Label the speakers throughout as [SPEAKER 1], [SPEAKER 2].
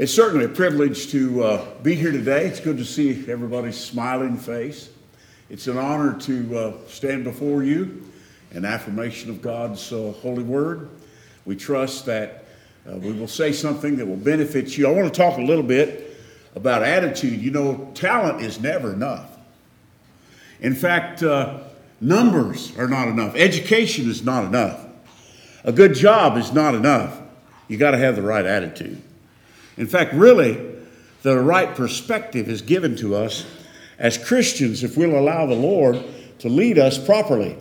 [SPEAKER 1] It's certainly a privilege to uh, be here today. It's good to see everybody's smiling face. It's an honor to uh, stand before you in affirmation of God's uh, holy word. We trust that uh, we will say something that will benefit you. I want to talk a little bit about attitude. You know, talent is never enough. In fact, uh, numbers are not enough, education is not enough, a good job is not enough. You got to have the right attitude. In fact, really, the right perspective is given to us as Christians if we'll allow the Lord to lead us properly.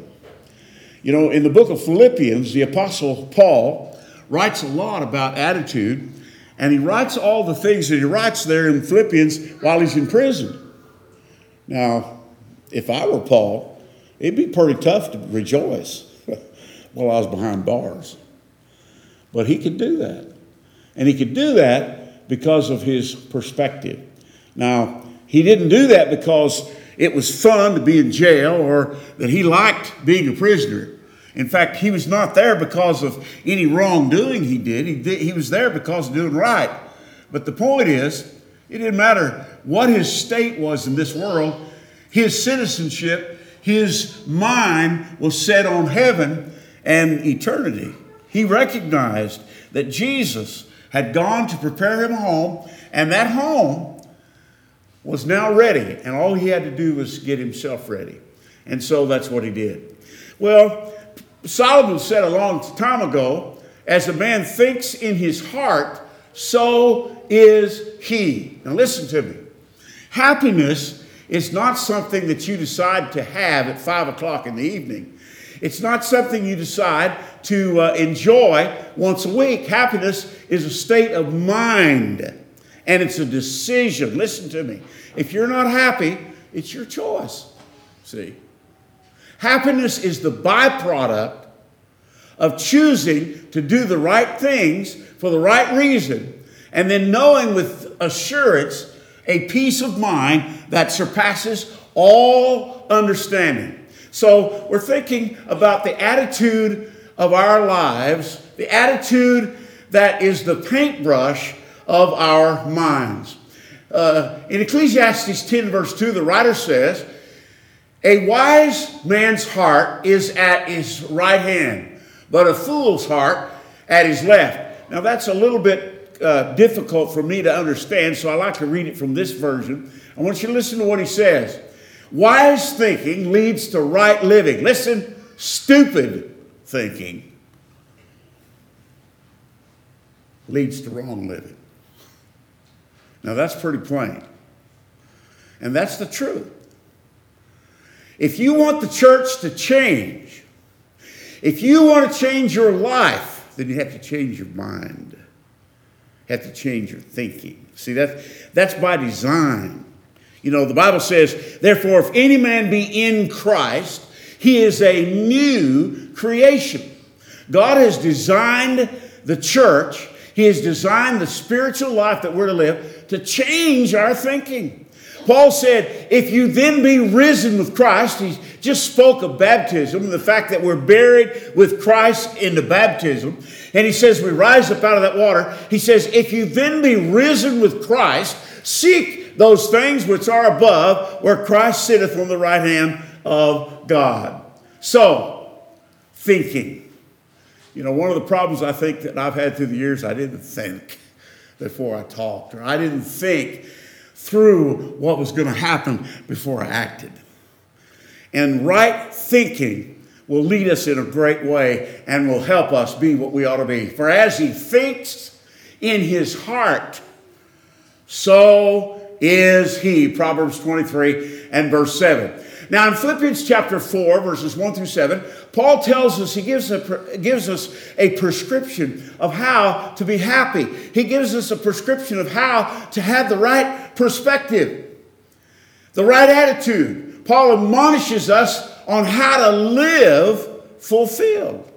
[SPEAKER 1] You know, in the book of Philippians, the Apostle Paul writes a lot about attitude, and he writes all the things that he writes there in Philippians while he's in prison. Now, if I were Paul, it'd be pretty tough to rejoice while I was behind bars. But he could do that. And he could do that because of his perspective. Now, he didn't do that because it was fun to be in jail or that he liked being a prisoner. In fact, he was not there because of any wrongdoing he did. He, did, he was there because of doing right. But the point is, it didn't matter what his state was in this world, his citizenship, his mind was set on heaven and eternity. He recognized that Jesus had gone to prepare him a home, and that home was now ready, and all he had to do was get himself ready. And so that's what he did. Well, Solomon said a long time ago, as a man thinks in his heart, so is he. Now listen to me. Happiness is not something that you decide to have at five o'clock in the evening. It's not something you decide to uh, enjoy once a week. Happiness is a state of mind and it's a decision. Listen to me. If you're not happy, it's your choice. See? Happiness is the byproduct of choosing to do the right things for the right reason and then knowing with assurance a peace of mind that surpasses all understanding. So we're thinking about the attitude of our lives, the attitude that is the paintbrush of our minds. Uh, in Ecclesiastes 10, verse 2, the writer says, A wise man's heart is at his right hand, but a fool's heart at his left. Now, that's a little bit uh, difficult for me to understand, so I like to read it from this version. I want you to listen to what he says. Wise thinking leads to right living. Listen, stupid thinking leads to wrong living. Now, that's pretty plain. And that's the truth. If you want the church to change, if you want to change your life, then you have to change your mind. You have to change your thinking. See, that, that's by design. You know, the Bible says, therefore, if any man be in Christ, he is a new creation. God has designed the church, He has designed the spiritual life that we're to live to change our thinking. Paul said, if you then be risen with Christ, he just spoke of baptism and the fact that we're buried with Christ in the baptism. And he says, we rise up out of that water. He says, if you then be risen with Christ, seek those things which are above, where Christ sitteth on the right hand of God. So, thinking. You know, one of the problems I think that I've had through the years, I didn't think before I talked, or I didn't think through what was going to happen before I acted. And right thinking will lead us in a great way and will help us be what we ought to be. For as he thinks in his heart, so is he. Proverbs 23 and verse 7. Now, in Philippians chapter 4, verses 1 through 7, Paul tells us, he gives, a, gives us a prescription of how to be happy. He gives us a prescription of how to have the right perspective, the right attitude. Paul admonishes us on how to live fulfilled.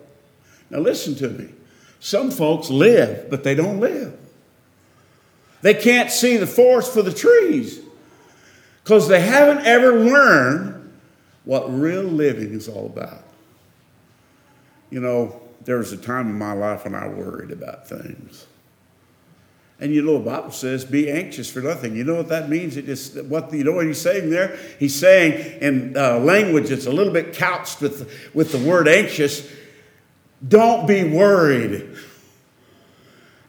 [SPEAKER 1] Now, listen to me. Some folks live, but they don't live. They can't see the forest for the trees because they haven't ever learned what real living is all about. You know, there was a time in my life when I worried about things. And you know the Bible says, "Be anxious for nothing." You know what that means? It just what you know what he's saying there. He's saying in uh, language that's a little bit couched with with the word anxious. Don't be worried.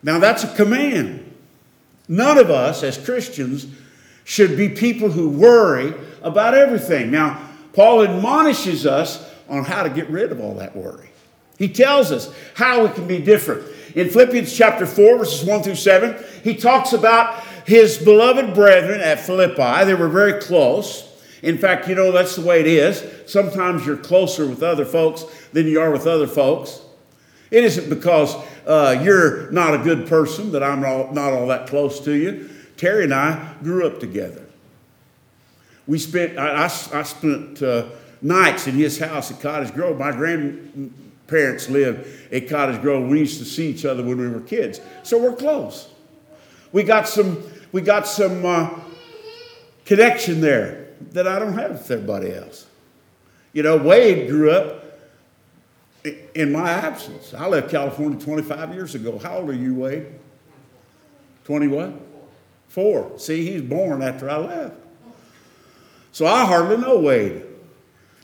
[SPEAKER 1] Now that's a command. None of us as Christians should be people who worry about everything. Now Paul admonishes us on how to get rid of all that worry. He tells us how it can be different. In Philippians chapter 4, verses 1 through 7, he talks about his beloved brethren at Philippi. They were very close. In fact, you know, that's the way it is. Sometimes you're closer with other folks than you are with other folks. It isn't because uh, you're not a good person that I'm not all that close to you. Terry and I grew up together. We spent, I, I, I spent uh, nights in his house at Cottage Grove. My grandparents lived at Cottage Grove. We used to see each other when we were kids. So we're close. We got some, we got some uh, connection there that I don't have with everybody else. You know, Wade grew up in my absence. I left California 25 years ago. How old are you, Wade? 20 what? Four. See, he's born after I left. So I hardly know Wade.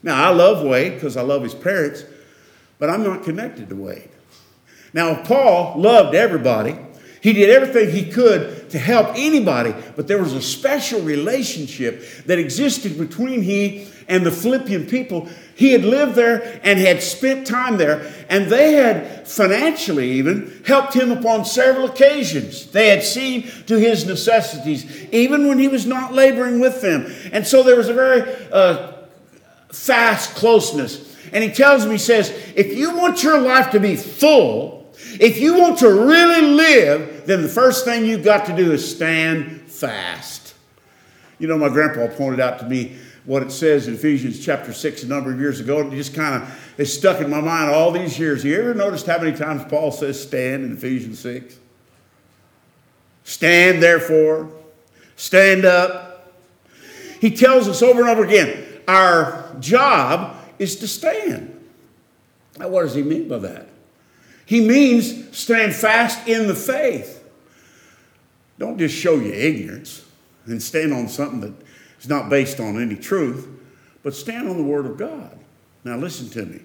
[SPEAKER 1] Now, I love Wade because I love his parents, but I'm not connected to Wade. Now, Paul loved everybody. He did everything he could to help anybody, but there was a special relationship that existed between he and the Philippian people. He had lived there and had spent time there, and they had financially even helped him upon several occasions. They had seen to his necessities, even when he was not laboring with them. And so there was a very uh, fast closeness. And he tells me, he says, if you want your life to be full, if you want to really live, then the first thing you've got to do is stand fast. You know, my grandpa pointed out to me what it says in Ephesians chapter 6 a number of years ago. And it just kind of is stuck in my mind all these years. You ever noticed how many times Paul says stand in Ephesians 6? Stand therefore, stand up. He tells us over and over again our job is to stand. Now, what does he mean by that? He means stand fast in the faith. Don't just show your ignorance and stand on something that is not based on any truth, but stand on the Word of God. Now, listen to me.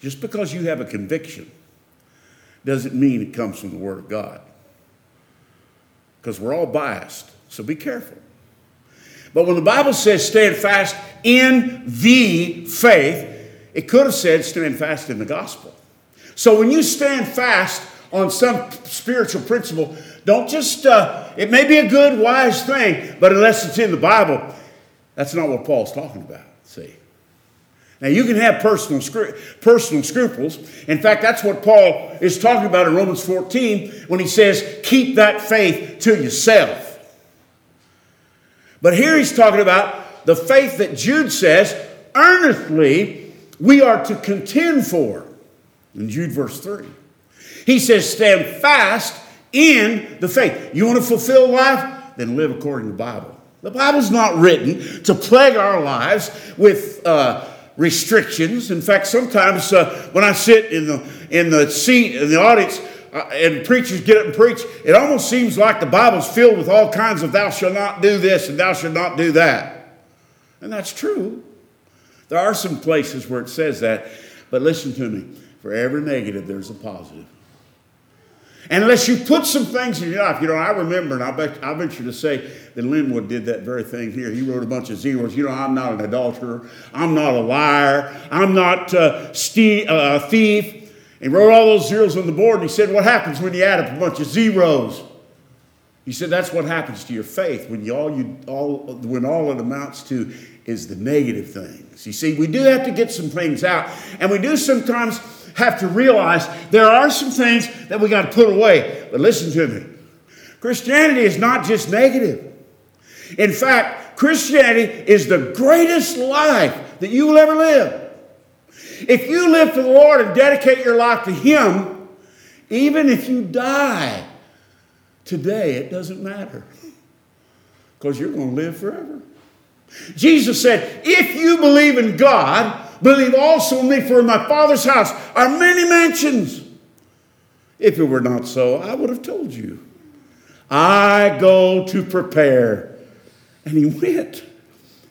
[SPEAKER 1] Just because you have a conviction doesn't mean it comes from the Word of God. Because we're all biased, so be careful. But when the Bible says stand fast in the faith, it could have said stand fast in the gospel. So when you stand fast on some spiritual principle, don't just, uh, it may be a good, wise thing, but unless it's in the Bible, that's not what Paul's talking about, see. Now, you can have personal, personal scruples. In fact, that's what Paul is talking about in Romans 14 when he says, keep that faith to yourself. But here he's talking about the faith that Jude says, earnestly we are to contend for. In Jude verse 3. He says, stand fast in the faith. You want to fulfill life? Then live according to the Bible. The Bible's not written to plague our lives with uh, restrictions. In fact, sometimes uh, when I sit in the, in the seat in the audience, uh, and preachers get up and preach, it almost seems like the Bible's filled with all kinds of thou shalt not do this and thou shalt not do that. And that's true. There are some places where it says that, but listen to me. For every negative, there's a positive. And unless you put some things in your life, you know, I remember, and I bet I venture to say that Linwood did that very thing here. He wrote a bunch of zeros. You know, I'm not an adulterer. I'm not a liar. I'm not uh, ste- uh, a thief. He wrote all those zeros on the board and he said, What happens when you add up a bunch of zeros? He said, That's what happens to your faith when, you all, you, all, when all it amounts to is the negative things. You see, we do have to get some things out, and we do sometimes have to realize there are some things that we got to put away. But listen to me Christianity is not just negative. In fact, Christianity is the greatest life that you will ever live. If you live for the Lord and dedicate your life to Him, even if you die today, it doesn't matter because you're going to live forever. Jesus said, If you believe in God, believe also me, for in my Father's house are many mansions. If it were not so, I would have told you. I go to prepare. And he went.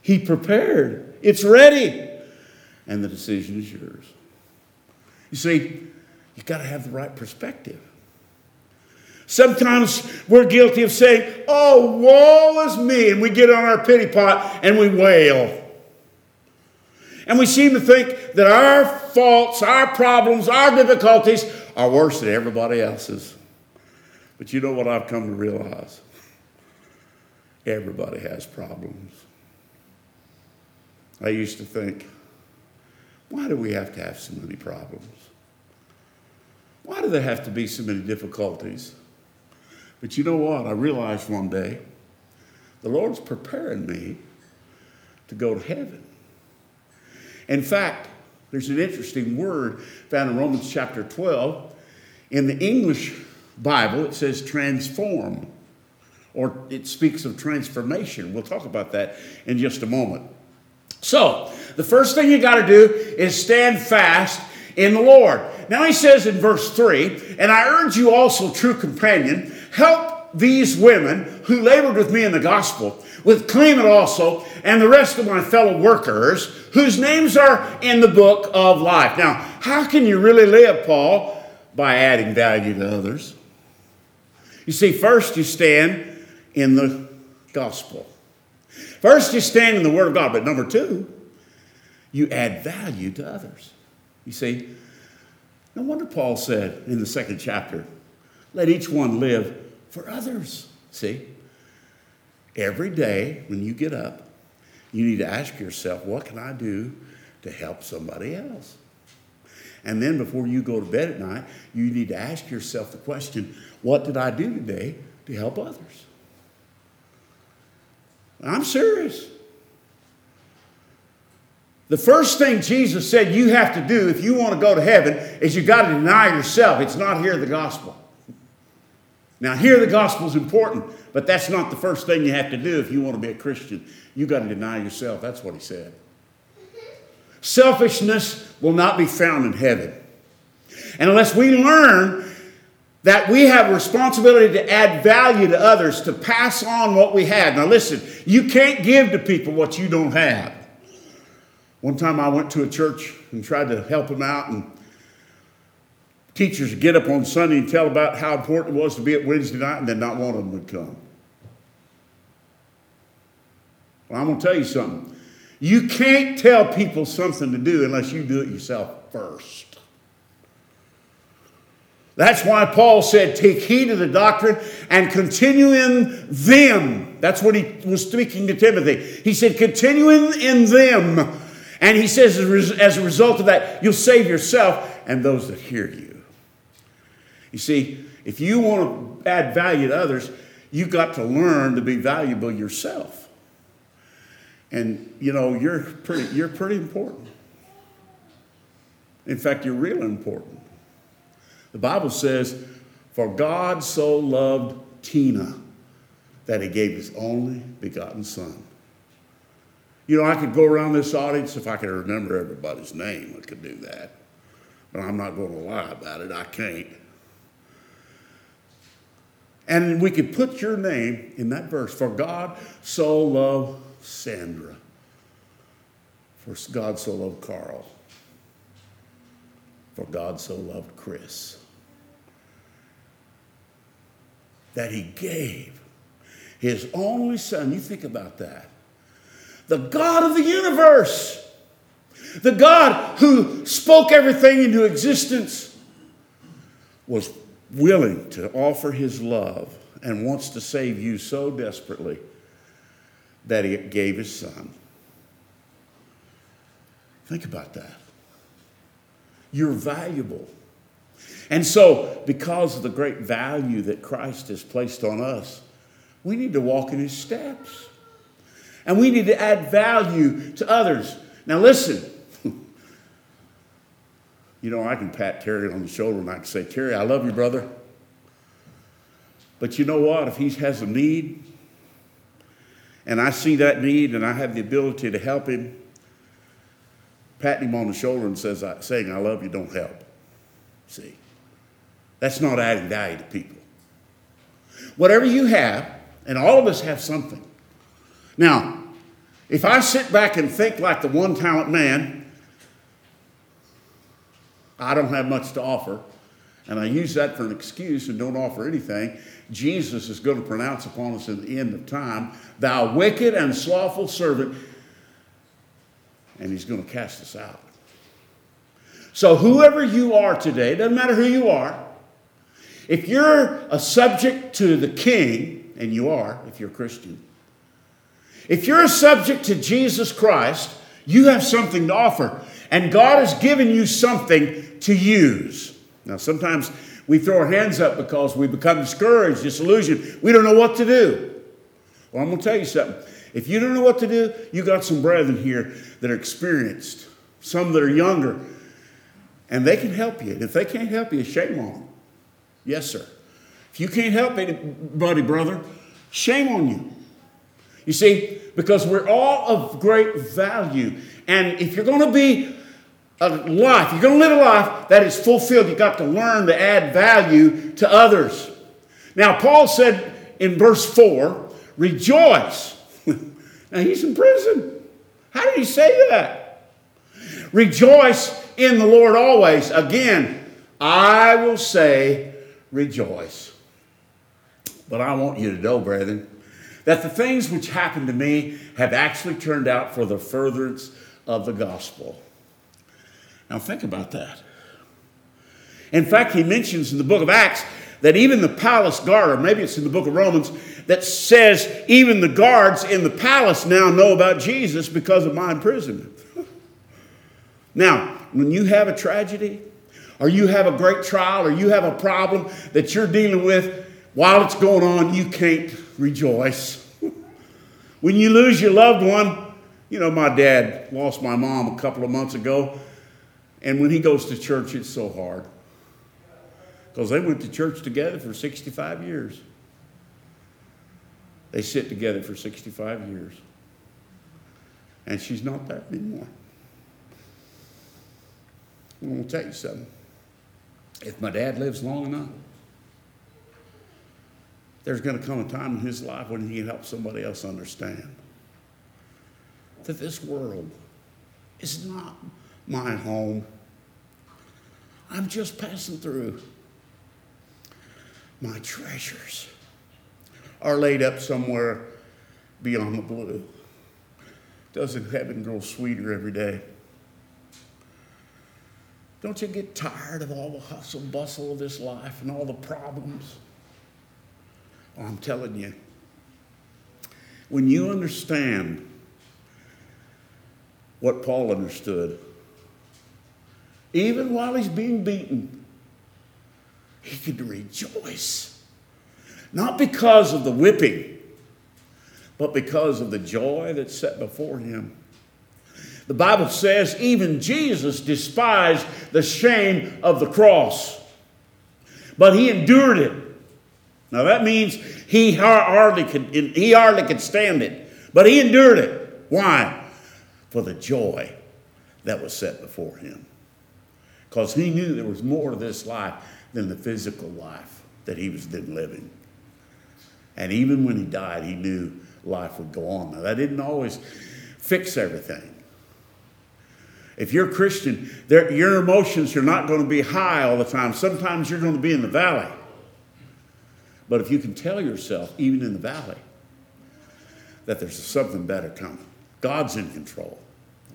[SPEAKER 1] He prepared. It's ready. And the decision is yours. You see, you've got to have the right perspective. Sometimes we're guilty of saying, Oh, woe is me. And we get on our pity pot and we wail. And we seem to think that our faults, our problems, our difficulties are worse than everybody else's. But you know what I've come to realize? Everybody has problems. I used to think, why do we have to have so many problems? Why do there have to be so many difficulties? But you know what? I realized one day the Lord's preparing me to go to heaven. In fact, there's an interesting word found in Romans chapter 12. In the English Bible, it says transform, or it speaks of transformation. We'll talk about that in just a moment. So, the first thing you got to do is stand fast in the Lord. Now, he says in verse 3 And I urge you also, true companion, help these women who labored with me in the gospel with Clement also and the rest of my fellow workers whose names are in the book of life. Now, how can you really live, Paul? By adding value to others. You see, first you stand in the gospel. First you stand in the Word of God, but number two, you add value to others. You see, no wonder Paul said in the second chapter, let each one live for others. See? Every day when you get up, you need to ask yourself, what can I do to help somebody else? And then before you go to bed at night, you need to ask yourself the question, what did I do today to help others? I'm serious. The first thing Jesus said you have to do if you want to go to heaven is you got to deny yourself. It's not hear the gospel. Now, here the gospel is important, but that's not the first thing you have to do if you want to be a Christian. You got to deny yourself. That's what he said. Selfishness will not be found in heaven. And unless we learn that we have a responsibility to add value to others, to pass on what we have. Now, listen, you can't give to people what you don't have. One time I went to a church and tried to help them out, and teachers get up on Sunday and tell about how important it was to be at Wednesday night, and then not one of them would come. Well, I'm going to tell you something. You can't tell people something to do unless you do it yourself first. That's why Paul said, Take heed to the doctrine and continue in them. That's what he was speaking to Timothy. He said, Continue in, in them. And he says, as a result of that, you'll save yourself and those that hear you. You see, if you want to add value to others, you've got to learn to be valuable yourself. And you know, you're pretty, you're pretty important. In fact, you're really important. The Bible says, For God so loved Tina that he gave his only begotten Son. You know, I could go around this audience if I could remember everybody's name, I could do that. But I'm not going to lie about it, I can't. And we could put your name in that verse. For God so loved Sandra. For God so loved Carl. For God so loved Chris. That he gave his only son. You think about that. The God of the universe. The God who spoke everything into existence was willing to offer his love and wants to save you so desperately that he gave his son. Think about that. You're valuable. And so, because of the great value that Christ has placed on us, we need to walk in his steps. And we need to add value to others. Now, listen. You know, I can pat Terry on the shoulder and I can say, Terry, I love you, brother. But you know what? If he has a need, and I see that need and I have the ability to help him, patting him on the shoulder and says, uh, saying, I love you, don't help. See, that's not adding value to people. Whatever you have, and all of us have something. Now, if I sit back and think like the one talent man, I don't have much to offer, and I use that for an excuse and don't offer anything, Jesus is going to pronounce upon us in the end of time, Thou wicked and slothful servant, and He's going to cast us out. So, whoever you are today, doesn't matter who you are, if you're a subject to the king, and you are if you're a Christian, if you're a subject to Jesus Christ, you have something to offer. And God has given you something to use. Now, sometimes we throw our hands up because we become discouraged, disillusioned. We don't know what to do. Well, I'm going to tell you something. If you don't know what to do, you got some brethren here that are experienced, some that are younger, and they can help you. If they can't help you, shame on them. Yes, sir. If you can't help anybody, brother, shame on you. You see, because we're all of great value. And if you're going to be a life, you're going to live a life that is fulfilled, you've got to learn to add value to others. Now, Paul said in verse 4, rejoice. now, he's in prison. How did he say that? Rejoice in the Lord always. Again, I will say, rejoice. But I want you to know, brethren, that the things which happened to me have actually turned out for the furtherance of the gospel. Now, think about that. In fact, he mentions in the book of Acts that even the palace guard, or maybe it's in the book of Romans, that says even the guards in the palace now know about Jesus because of my imprisonment. now, when you have a tragedy, or you have a great trial, or you have a problem that you're dealing with, while it's going on, you can't rejoice. when you lose your loved one, you know, my dad lost my mom a couple of months ago, and when he goes to church, it's so hard. Because they went to church together for 65 years. They sit together for 65 years. And she's not there anymore. I'm going to tell you something. If my dad lives long enough, there's going to come a time in his life when he can help somebody else understand that this world is not my home. I'm just passing through. My treasures are laid up somewhere beyond the blue. Doesn't heaven grow sweeter every day? Don't you get tired of all the hustle bustle of this life and all the problems? Oh, I'm telling you, when you understand what Paul understood, even while he's being beaten, he could rejoice. Not because of the whipping, but because of the joy that's set before him. The Bible says even Jesus despised the shame of the cross, but he endured it now that means he hardly could, he hardly could stand it, but he endured it. Why? For the joy that was set before him. Because he knew there was more to this life than the physical life that he was then living. And even when he died, he knew life would go on. Now, that didn't always fix everything. If you're a Christian, your emotions are not going to be high all the time. Sometimes you're going to be in the valley. But if you can tell yourself, even in the valley, that there's something better coming, God's in control.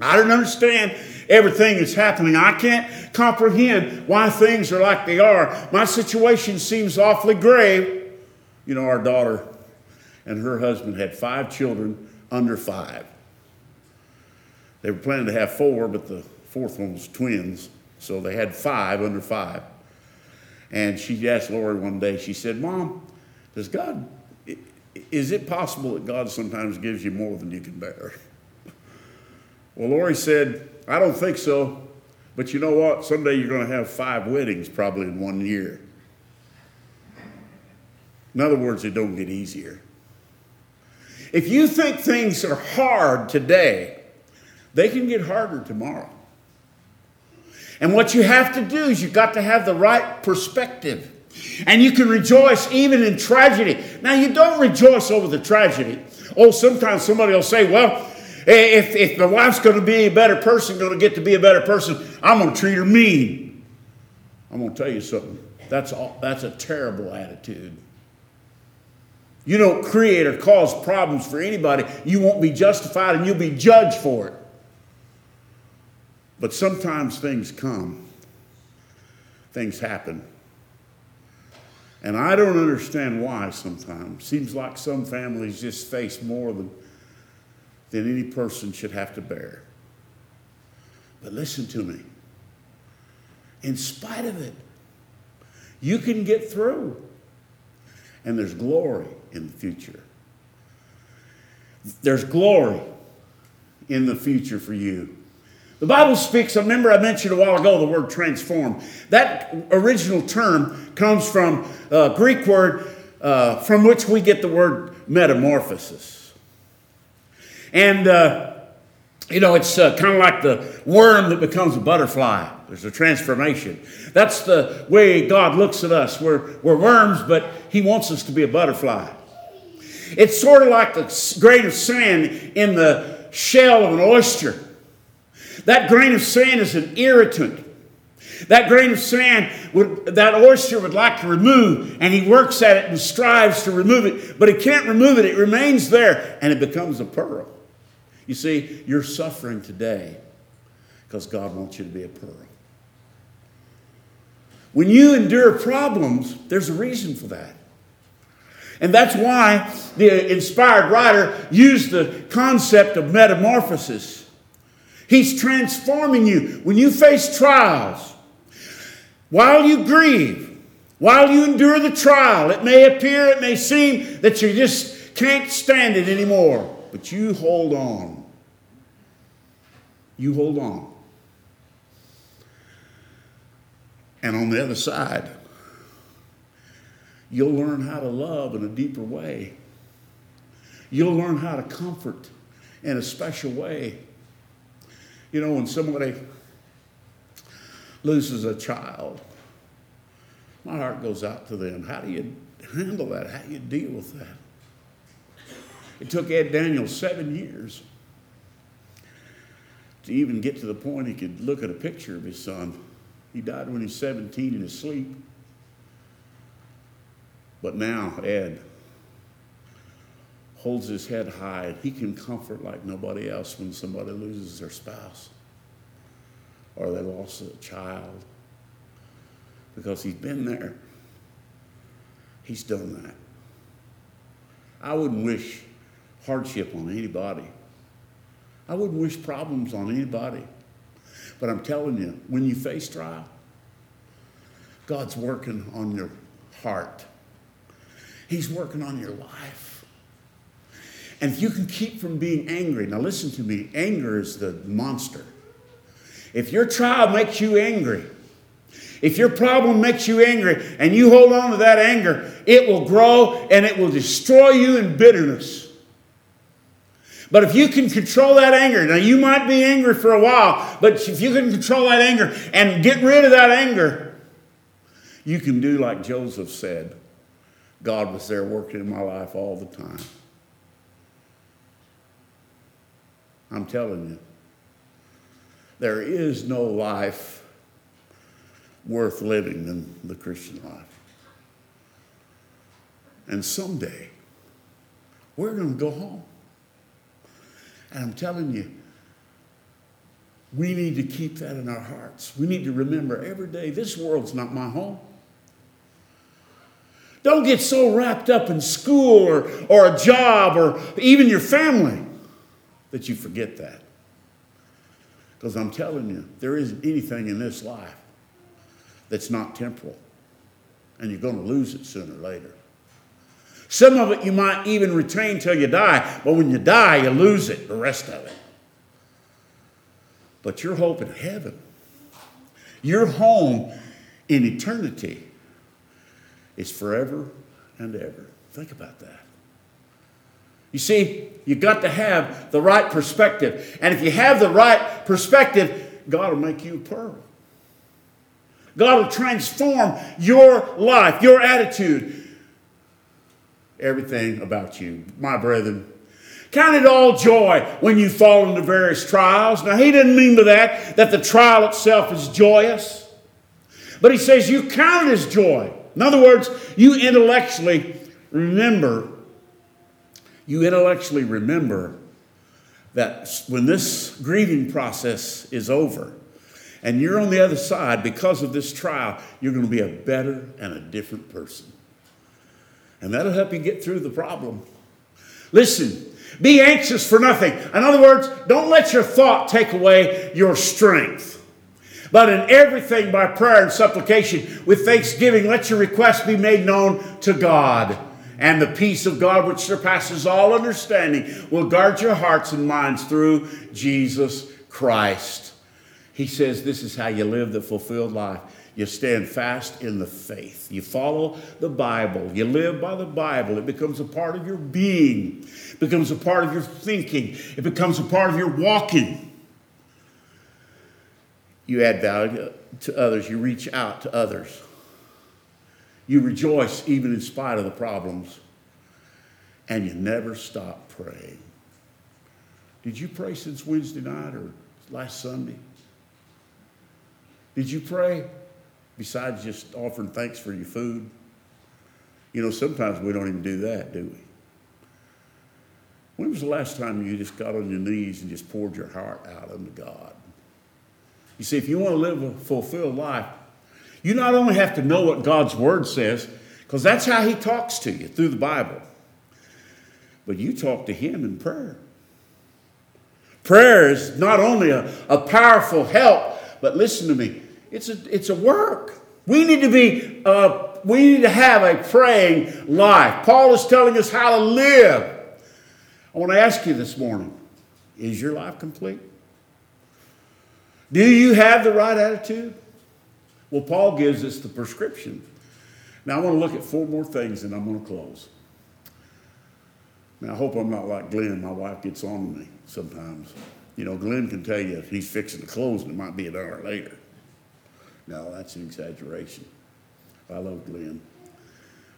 [SPEAKER 1] I don't understand everything that's happening. I can't comprehend why things are like they are. My situation seems awfully grave. You know, our daughter and her husband had five children under five. They were planning to have four, but the fourth one was twins, so they had five under five. And she asked Lori one day, she said, Mom, does God, is it possible that God sometimes gives you more than you can bear? Well, Lori said, I don't think so. But you know what? Someday you're going to have five weddings probably in one year. In other words, it don't get easier. If you think things are hard today, they can get harder tomorrow. And what you have to do is you've got to have the right perspective. And you can rejoice even in tragedy. Now, you don't rejoice over the tragedy. Oh, sometimes somebody will say, well, if, if my wife's going to be a better person, going to get to be a better person, I'm going to treat her mean. I'm going to tell you something. That's, all, that's a terrible attitude. You don't create or cause problems for anybody. You won't be justified and you'll be judged for it. But sometimes things come, things happen. And I don't understand why sometimes. Seems like some families just face more than, than any person should have to bear. But listen to me. In spite of it, you can get through. And there's glory in the future. There's glory in the future for you. The Bible speaks, remember I mentioned a while ago the word transform. That original term comes from a Greek word uh, from which we get the word metamorphosis. And, uh, you know, it's uh, kind of like the worm that becomes a butterfly. There's a transformation. That's the way God looks at us. We're, we're worms, but He wants us to be a butterfly. It's sort of like the grain of sand in the shell of an oyster. That grain of sand is an irritant. That grain of sand, would, that oyster would like to remove, and he works at it and strives to remove it, but he can't remove it. It remains there, and it becomes a pearl. You see, you're suffering today because God wants you to be a pearl. When you endure problems, there's a reason for that. And that's why the inspired writer used the concept of metamorphosis. He's transforming you. When you face trials, while you grieve, while you endure the trial, it may appear, it may seem that you just can't stand it anymore, but you hold on. You hold on. And on the other side, you'll learn how to love in a deeper way. You'll learn how to comfort in a special way. You know, when somebody loses a child, my heart goes out to them. How do you handle that? How do you deal with that? It took Ed Daniels seven years to even get to the point he could look at a picture of his son. He died when he was 17 in his sleep. But now, Ed holds his head high. He can comfort like nobody else when somebody loses their spouse or they lost a child because he's been there. He's done that. I wouldn't wish hardship on anybody. I wouldn't wish problems on anybody. But I'm telling you, when you face trial, God's working on your heart. He's working on your life. And if you can keep from being angry, now listen to me, anger is the monster. If your trial makes you angry, if your problem makes you angry and you hold on to that anger, it will grow and it will destroy you in bitterness. But if you can control that anger, now you might be angry for a while, but if you can control that anger and get rid of that anger, you can do like Joseph said God was there working in my life all the time. I'm telling you, there is no life worth living than the Christian life. And someday, we're going to go home. And I'm telling you, we need to keep that in our hearts. We need to remember every day this world's not my home. Don't get so wrapped up in school or, or a job or even your family that you forget that. Because I'm telling you, there isn't anything in this life that's not temporal. And you're going to lose it sooner or later. Some of it you might even retain till you die, but when you die, you lose it, the rest of it. But your hope in heaven, your home in eternity, is forever and ever. Think about that. You see, you got to have the right perspective. And if you have the right perspective, God will make you a pearl. God will transform your life, your attitude, everything about you. My brethren, count it all joy when you fall into various trials. Now, he didn't mean by that that the trial itself is joyous, but he says you count it as joy. In other words, you intellectually remember, you intellectually remember that when this grieving process is over, and you're on the other side because of this trial, you're going to be a better and a different person. And that'll help you get through the problem. Listen, be anxious for nothing. In other words, don't let your thought take away your strength. But in everything by prayer and supplication with thanksgiving, let your requests be made known to God. And the peace of God, which surpasses all understanding, will guard your hearts and minds through Jesus Christ. He says this is how you live the fulfilled life. You stand fast in the faith. You follow the Bible. You live by the Bible. It becomes a part of your being, it becomes a part of your thinking, it becomes a part of your walking. You add value to others, you reach out to others. You rejoice even in spite of the problems, and you never stop praying. Did you pray since Wednesday night or last Sunday? Did you pray besides just offering thanks for your food? You know, sometimes we don't even do that, do we? When was the last time you just got on your knees and just poured your heart out unto God? You see, if you want to live a fulfilled life, you not only have to know what God's Word says, because that's how He talks to you through the Bible, but you talk to Him in prayer. Prayer is not only a, a powerful help, but listen to me, it's a, it's a work. We need to be, uh, we need to have a praying life. Paul is telling us how to live. I want to ask you this morning is your life complete? Do you have the right attitude? Well, Paul gives us the prescription. Now, I want to look at four more things and I'm going to close. Now, I hope I'm not like Glenn. My wife gets on me sometimes. You know, Glenn can tell you if he's fixing to close and it might be an hour later. No, that's an exaggeration. I love Glenn.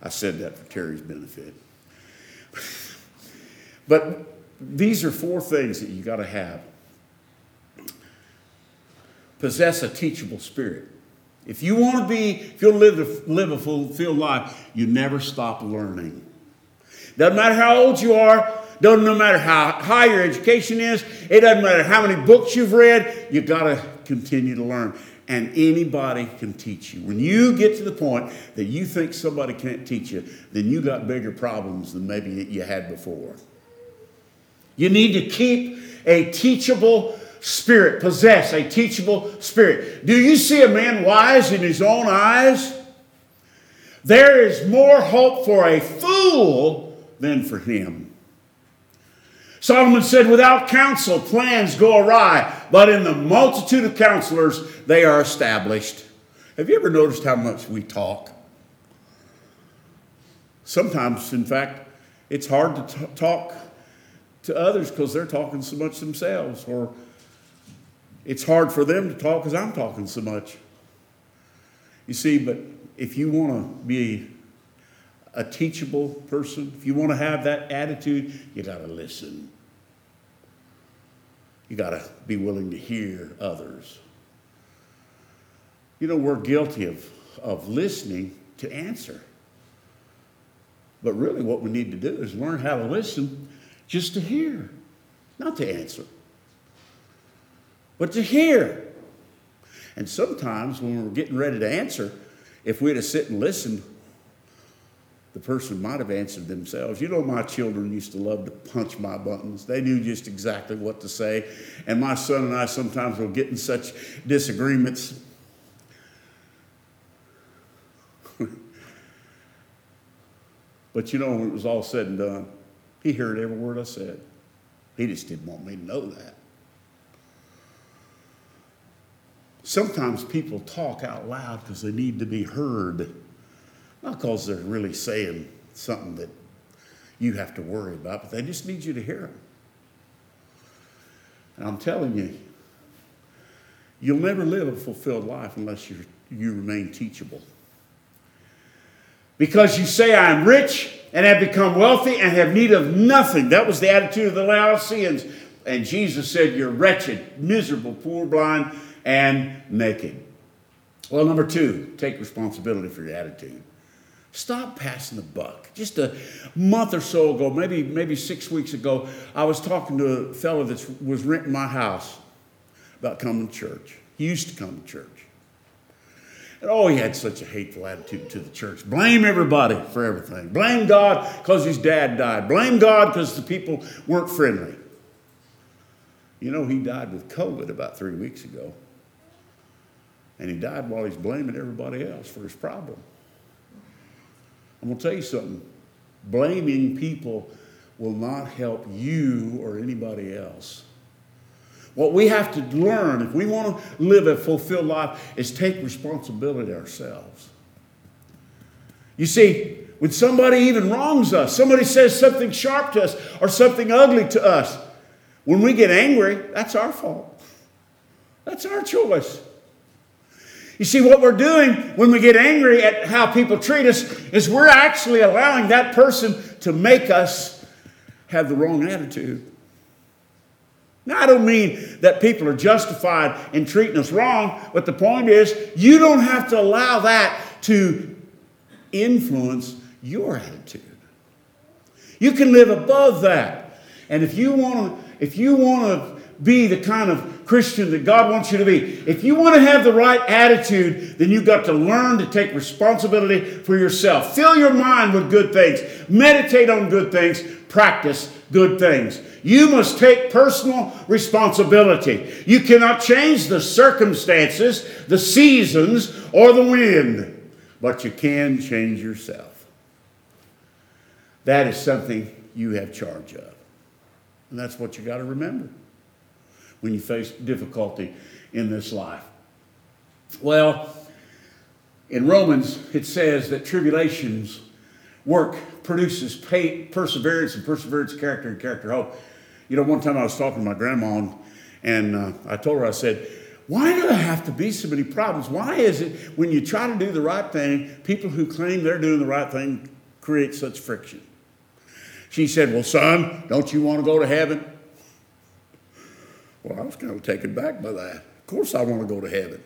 [SPEAKER 1] I said that for Terry's benefit. but these are four things that you got to have. Possess a teachable spirit. If you want to be, if you'll live a, live a fulfilled life, you never stop learning. Doesn't matter how old you are, doesn't no matter how high your education is, it doesn't matter how many books you've read, you got to continue to learn and anybody can teach you. When you get to the point that you think somebody can't teach you, then you got bigger problems than maybe you had before. You need to keep a teachable spirit, possess a teachable spirit. Do you see a man wise in his own eyes? There is more hope for a fool than for him. Solomon said, Without counsel, plans go awry, but in the multitude of counselors, they are established. Have you ever noticed how much we talk? Sometimes, in fact, it's hard to t- talk to others because they're talking so much themselves, or it's hard for them to talk because I'm talking so much. You see, but if you want to be a teachable person, if you want to have that attitude, you got to listen. You got to be willing to hear others. You know, we're guilty of, of listening to answer. But really, what we need to do is learn how to listen just to hear, not to answer, but to hear. And sometimes when we're getting ready to answer, if we'd have sit and listened, the person might have answered themselves. You know, my children used to love to punch my buttons. They knew just exactly what to say. And my son and I sometimes will get in such disagreements. but you know, when it was all said and done, he heard every word I said. He just didn't want me to know that. Sometimes people talk out loud because they need to be heard. Not because they're really saying something that you have to worry about, but they just need you to hear them. And I'm telling you, you'll never live a fulfilled life unless you're you remain teachable. Because you say, I am rich and have become wealthy and have need of nothing. That was the attitude of the Laodiceans. And Jesus said, You're wretched, miserable, poor, blind, and naked. Well, number two, take responsibility for your attitude. Stop passing the buck. Just a month or so ago, maybe maybe six weeks ago, I was talking to a fellow that was renting my house about coming to church. He used to come to church. And oh, he had such a hateful attitude to the church. Blame everybody for everything. Blame God because his dad died. Blame God because the people weren't friendly. You know, he died with COVID about three weeks ago. And he died while he's blaming everybody else for his problem. I'm going to tell you something. Blaming people will not help you or anybody else. What we have to learn, if we want to live a fulfilled life, is take responsibility ourselves. You see, when somebody even wrongs us, somebody says something sharp to us or something ugly to us, when we get angry, that's our fault. That's our choice. You see, what we're doing when we get angry at how people treat us is we're actually allowing that person to make us have the wrong attitude. Now, I don't mean that people are justified in treating us wrong, but the point is, you don't have to allow that to influence your attitude. You can live above that. And if you want to, if you want to be the kind of Christian that God wants you to be. If you want to have the right attitude, then you've got to learn to take responsibility for yourself. Fill your mind with good things, meditate on good things, practice good things. You must take personal responsibility. You cannot change the circumstances, the seasons, or the wind, but you can change yourself. That is something you have charge of. And that's what you got to remember when you face difficulty in this life? Well, in Romans, it says that tribulations work produces perseverance, and perseverance, character, and character, hope. You know, one time I was talking to my grandma, and, and uh, I told her, I said, why do there have to be so many problems? Why is it when you try to do the right thing, people who claim they're doing the right thing create such friction? She said, Well, son, don't you want to go to heaven? Well, I was kind of taken back by that. Of course, I want to go to heaven.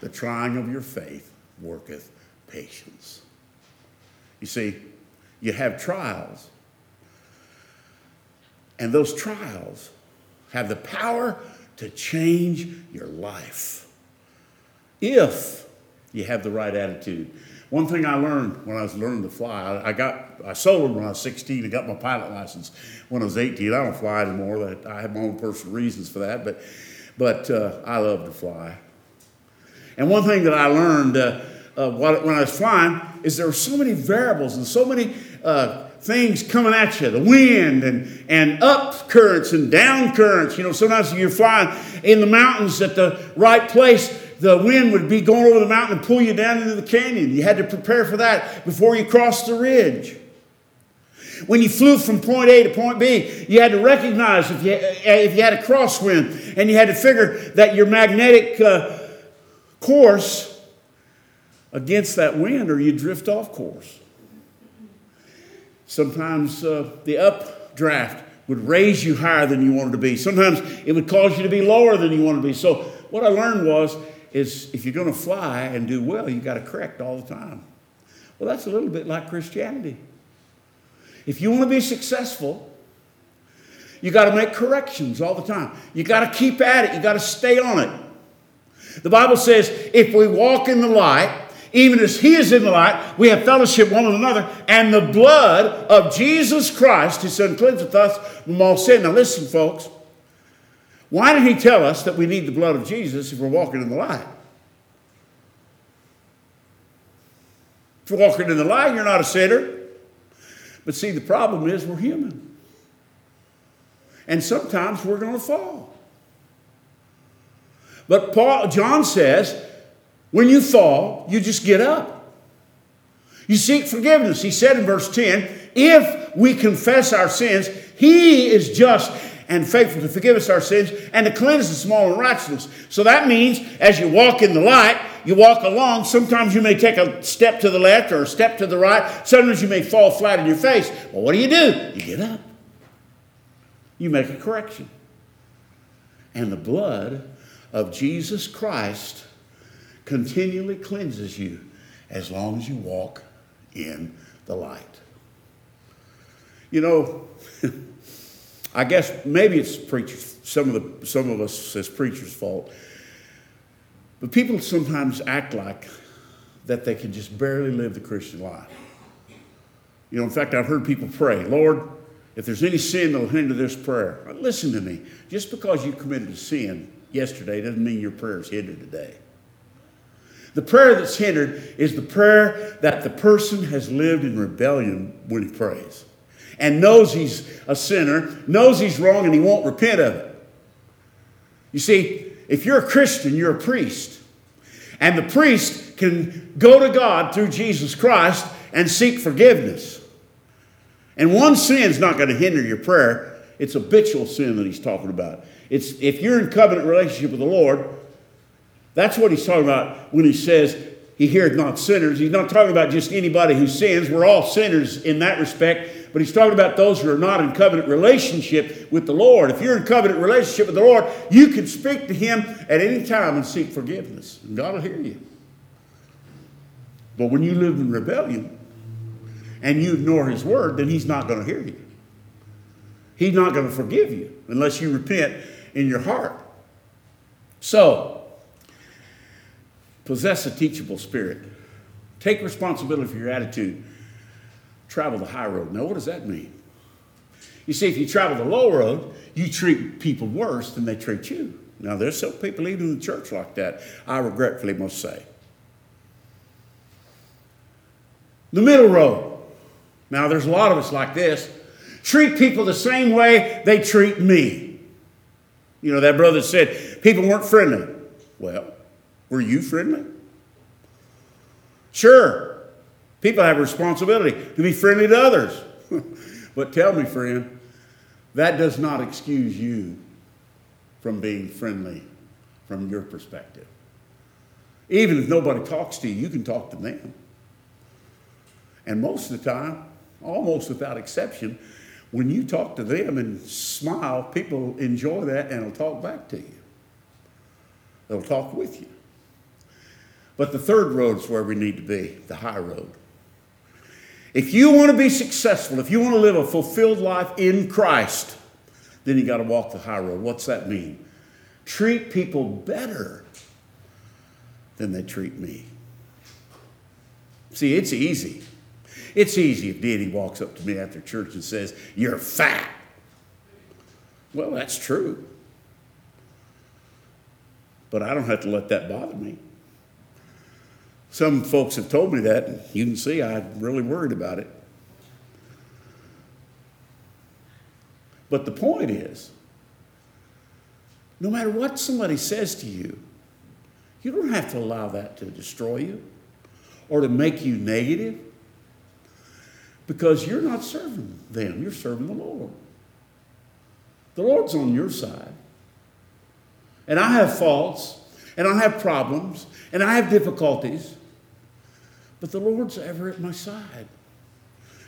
[SPEAKER 1] The trying of your faith worketh patience. You see, you have trials, and those trials have the power to change your life if you have the right attitude. One thing I learned when I was learning to fly, I got I sold when I was 16 and got my pilot license when I was 18. I don't fly anymore. I have my own personal reasons for that, but but uh, I love to fly. And one thing that I learned uh, uh, when I was flying is there were so many variables and so many uh, things coming at you the wind and, and up currents and down currents. You know, sometimes you're flying in the mountains at the right place the wind would be going over the mountain and pull you down into the canyon. You had to prepare for that before you crossed the ridge. When you flew from point A to point B, you had to recognize if you, if you had a crosswind and you had to figure that your magnetic uh, course against that wind or you drift off course. Sometimes uh, the updraft would raise you higher than you wanted to be. Sometimes it would cause you to be lower than you wanted to be. So what I learned was is if you're going to fly and do well, you got to correct all the time. Well, that's a little bit like Christianity. If you want to be successful, you got to make corrections all the time. You got to keep at it. You got to stay on it. The Bible says, if we walk in the light, even as He is in the light, we have fellowship one with another, and the blood of Jesus Christ, His Son, cleanseth us from all sin. Now, listen, folks. Why did he tell us that we need the blood of Jesus if we're walking in the light? If you're walking in the light, you're not a sinner. But see, the problem is we're human. And sometimes we're going to fall. But Paul, John says, when you fall, you just get up. You seek forgiveness. He said in verse 10, if we confess our sins, he is just and faithful to forgive us our sins and to cleanse us from all unrighteousness. So that means as you walk in the light, you walk along. Sometimes you may take a step to the left or a step to the right. Sometimes you may fall flat on your face. Well, what do you do? You get up. You make a correction. And the blood of Jesus Christ continually cleanses you as long as you walk in the light. You know, I guess maybe it's preachers, some of the some of us as preachers' fault. But people sometimes act like that they can just barely live the Christian life. You know, in fact, I've heard people pray, Lord, if there's any sin that'll hinder this prayer, listen to me. Just because you committed a sin yesterday doesn't mean your prayer is hindered today. The prayer that's hindered is the prayer that the person has lived in rebellion when he prays and knows he's a sinner, knows he's wrong, and he won't repent of it. You see, if you're a Christian, you're a priest. And the priest can go to God through Jesus Christ and seek forgiveness. And one sin's not going to hinder your prayer. It's habitual sin that he's talking about. It's if you're in covenant relationship with the Lord, that's what he's talking about when he says he heareth not sinners. He's not talking about just anybody who sins. We're all sinners in that respect. But he's talking about those who are not in covenant relationship with the Lord. If you're in covenant relationship with the Lord, you can speak to him at any time and seek forgiveness. And God will hear you. But when you live in rebellion and you ignore his word, then he's not going to hear you. He's not going to forgive you unless you repent in your heart. So, Possess a teachable spirit. Take responsibility for your attitude. Travel the high road. Now, what does that mean? You see, if you travel the low road, you treat people worse than they treat you. Now, there's some people even in the church like that, I regretfully must say. The middle road. Now, there's a lot of us like this. Treat people the same way they treat me. You know, that brother said people weren't friendly. Well, were you friendly? Sure, people have a responsibility to be friendly to others. but tell me, friend, that does not excuse you from being friendly from your perspective. Even if nobody talks to you, you can talk to them. And most of the time, almost without exception, when you talk to them and smile, people enjoy that and will talk back to you. They'll talk with you. But the third road is where we need to be the high road. If you want to be successful, if you want to live a fulfilled life in Christ, then you got to walk the high road. What's that mean? Treat people better than they treat me. See, it's easy. It's easy if Deity walks up to me after church and says, You're fat. Well, that's true. But I don't have to let that bother me. Some folks have told me that, and you can see I'm really worried about it. But the point is, no matter what somebody says to you, you don't have to allow that to destroy you or to make you negative because you're not serving them, you're serving the Lord. The Lord's on your side. And I have faults, and I have problems, and I have difficulties. But the Lord's ever at my side.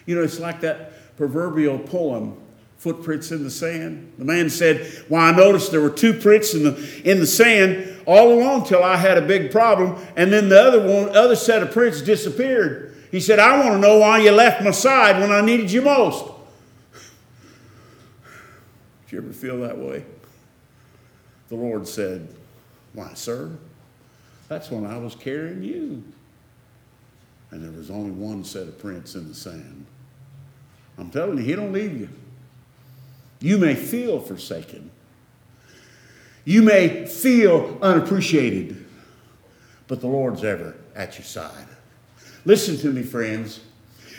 [SPEAKER 1] You know, it's like that proverbial poem, Footprints in the Sand. The man said, Well, I noticed there were two prints in the, in the sand all along till I had a big problem, and then the other one, other set of prints disappeared. He said, I want to know why you left my side when I needed you most. Did you ever feel that way? The Lord said, Why, sir, that's when I was carrying you and there was only one set of prints in the sand. I'm telling you, he don't leave you. You may feel forsaken. You may feel unappreciated, but the Lord's ever at your side. Listen to me, friends.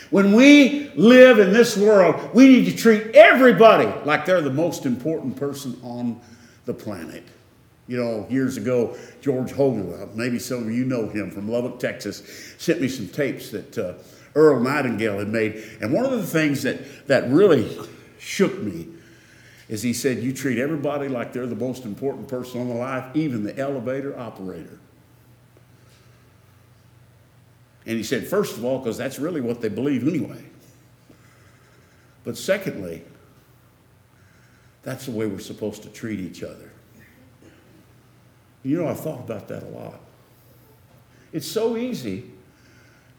[SPEAKER 1] When we live in this world, we need to treat everybody like they're the most important person on the planet. You know, years ago, George Hogan, uh, maybe some of you know him from Lubbock, Texas, sent me some tapes that uh, Earl Nightingale had made. And one of the things that, that really shook me is he said, You treat everybody like they're the most important person on the life, even the elevator operator. And he said, first of all, because that's really what they believe anyway. But secondly, that's the way we're supposed to treat each other. You know, I've thought about that a lot. It's so easy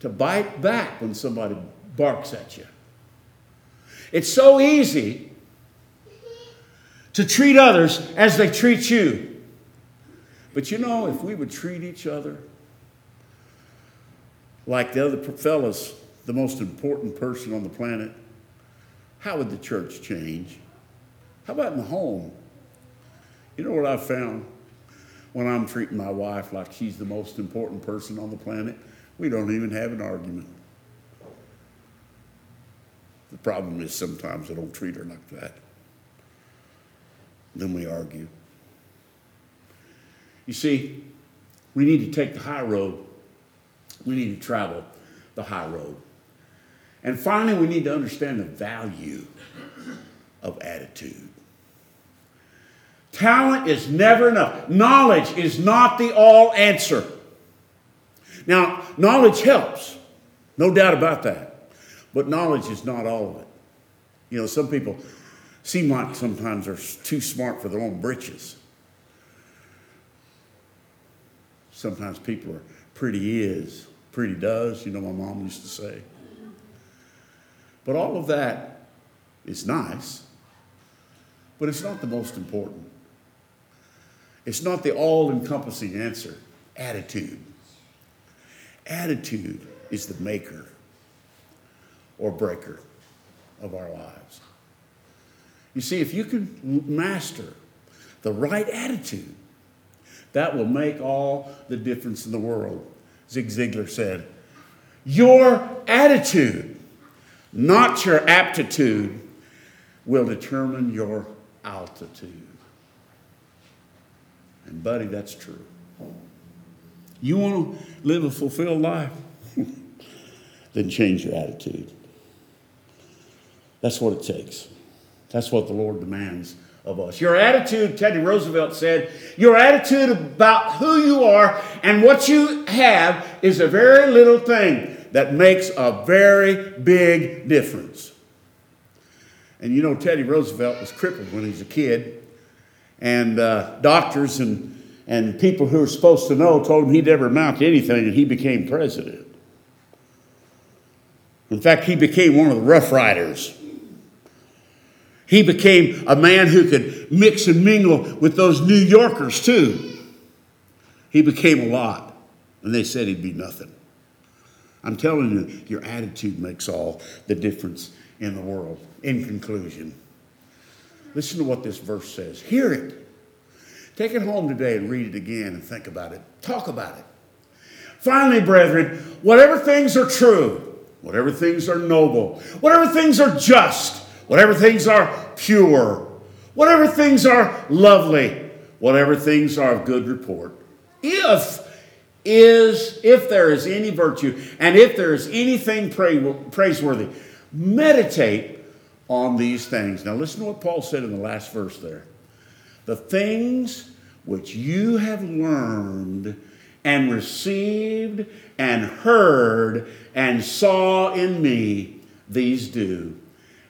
[SPEAKER 1] to bite back when somebody barks at you. It's so easy to treat others as they treat you. But you know, if we would treat each other like the other fellas, the most important person on the planet, how would the church change? How about in the home? You know what I've found? When I'm treating my wife like she's the most important person on the planet, we don't even have an argument. The problem is sometimes I don't treat her like that. Then we argue. You see, we need to take the high road. We need to travel the high road. And finally, we need to understand the value of attitude. Talent is never enough. Knowledge is not the all answer. Now, knowledge helps, no doubt about that. But knowledge is not all of it. You know, some people seem like sometimes they're too smart for their own britches. Sometimes people are pretty is, pretty does, you know, my mom used to say. But all of that is nice, but it's not the most important. It's not the all encompassing answer. Attitude. Attitude is the maker or breaker of our lives. You see, if you can master the right attitude, that will make all the difference in the world. Zig Ziglar said, Your attitude, not your aptitude, will determine your altitude. And, buddy, that's true. You want to live a fulfilled life? then change your attitude. That's what it takes. That's what the Lord demands of us. Your attitude, Teddy Roosevelt said, your attitude about who you are and what you have is a very little thing that makes a very big difference. And you know, Teddy Roosevelt was crippled when he was a kid, and uh, doctors and, and people who were supposed to know told him he'd never amount to anything, and he became president. In fact, he became one of the Rough Riders. He became a man who could mix and mingle with those New Yorkers too. He became a lot, and they said he'd be nothing. I'm telling you, your attitude makes all the difference in the world. In conclusion, listen to what this verse says. Hear it. Take it home today and read it again and think about it. Talk about it. Finally, brethren, whatever things are true, whatever things are noble, whatever things are just, whatever things are pure, whatever things are lovely, whatever things are of good report. If is if there is any virtue and if there is anything praiseworthy, meditate on these things. Now listen to what Paul said in the last verse there. The things which you have learned and received and heard and saw in me, these do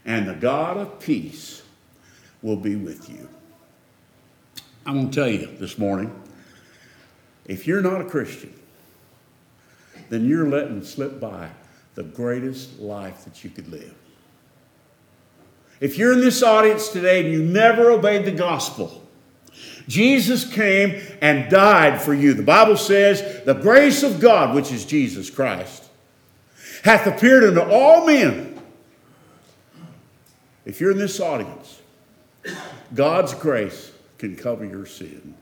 [SPEAKER 1] and the God of peace will be with you. I'm going to tell you this morning if you're not a Christian, then you're letting slip by the greatest life that you could live. If you're in this audience today and you never obeyed the gospel, Jesus came and died for you. The Bible says, the grace of God, which is Jesus Christ, hath appeared unto all men if you're in this audience, God's grace can cover your sin.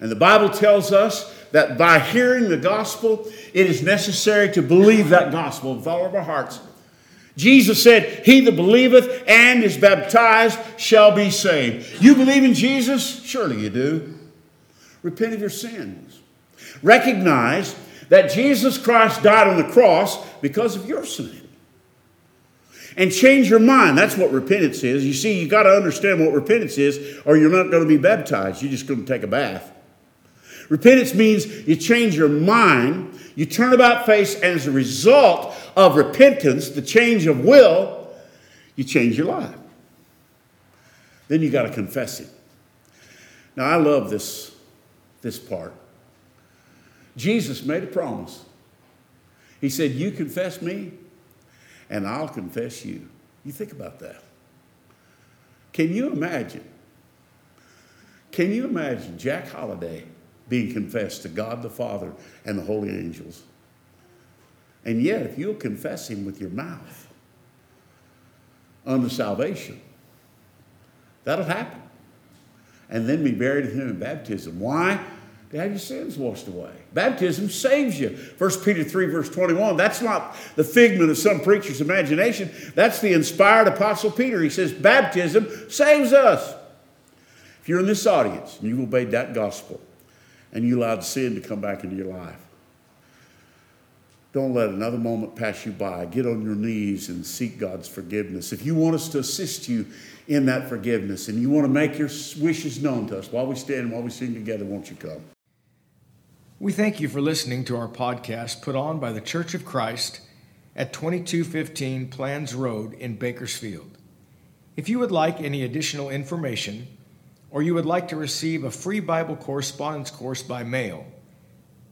[SPEAKER 1] And the Bible tells us that by hearing the gospel, it is necessary to believe that gospel with all of our hearts. Jesus said, He that believeth and is baptized shall be saved. You believe in Jesus? Surely you do. Repent of your sins. Recognize that Jesus Christ died on the cross because of your sin and change your mind. That's what repentance is. You see, you got to understand what repentance is, or you're not going to be baptized. You're just going to take a bath. Repentance means you change your mind, you turn about face, and as a result of repentance, the change of will, you change your life. Then you got to confess it. Now, I love this, this part. Jesus made a promise. He said, You confess me, and I'll confess you. You think about that. Can you imagine? Can you imagine Jack Holliday being confessed to God the Father and the holy angels? And yet, if you'll confess him with your mouth unto salvation, that'll happen. And then be buried with him in baptism. Why? to have your sins washed away. Baptism saves you. 1 Peter 3, verse 21. That's not the figment of some preacher's imagination. That's the inspired Apostle Peter. He says, Baptism saves us. If you're in this audience and you've obeyed that gospel and you allowed sin to come back into your life, don't let another moment pass you by. Get on your knees and seek God's forgiveness. If you want us to assist you in that forgiveness and you want to make your wishes known to us while we stand, while we sing together, won't you come?
[SPEAKER 2] We thank you for listening to our podcast put on by the Church of Christ at 2215 Planz Road in Bakersfield. If you would like any additional information, or you would like to receive a free Bible correspondence course by mail,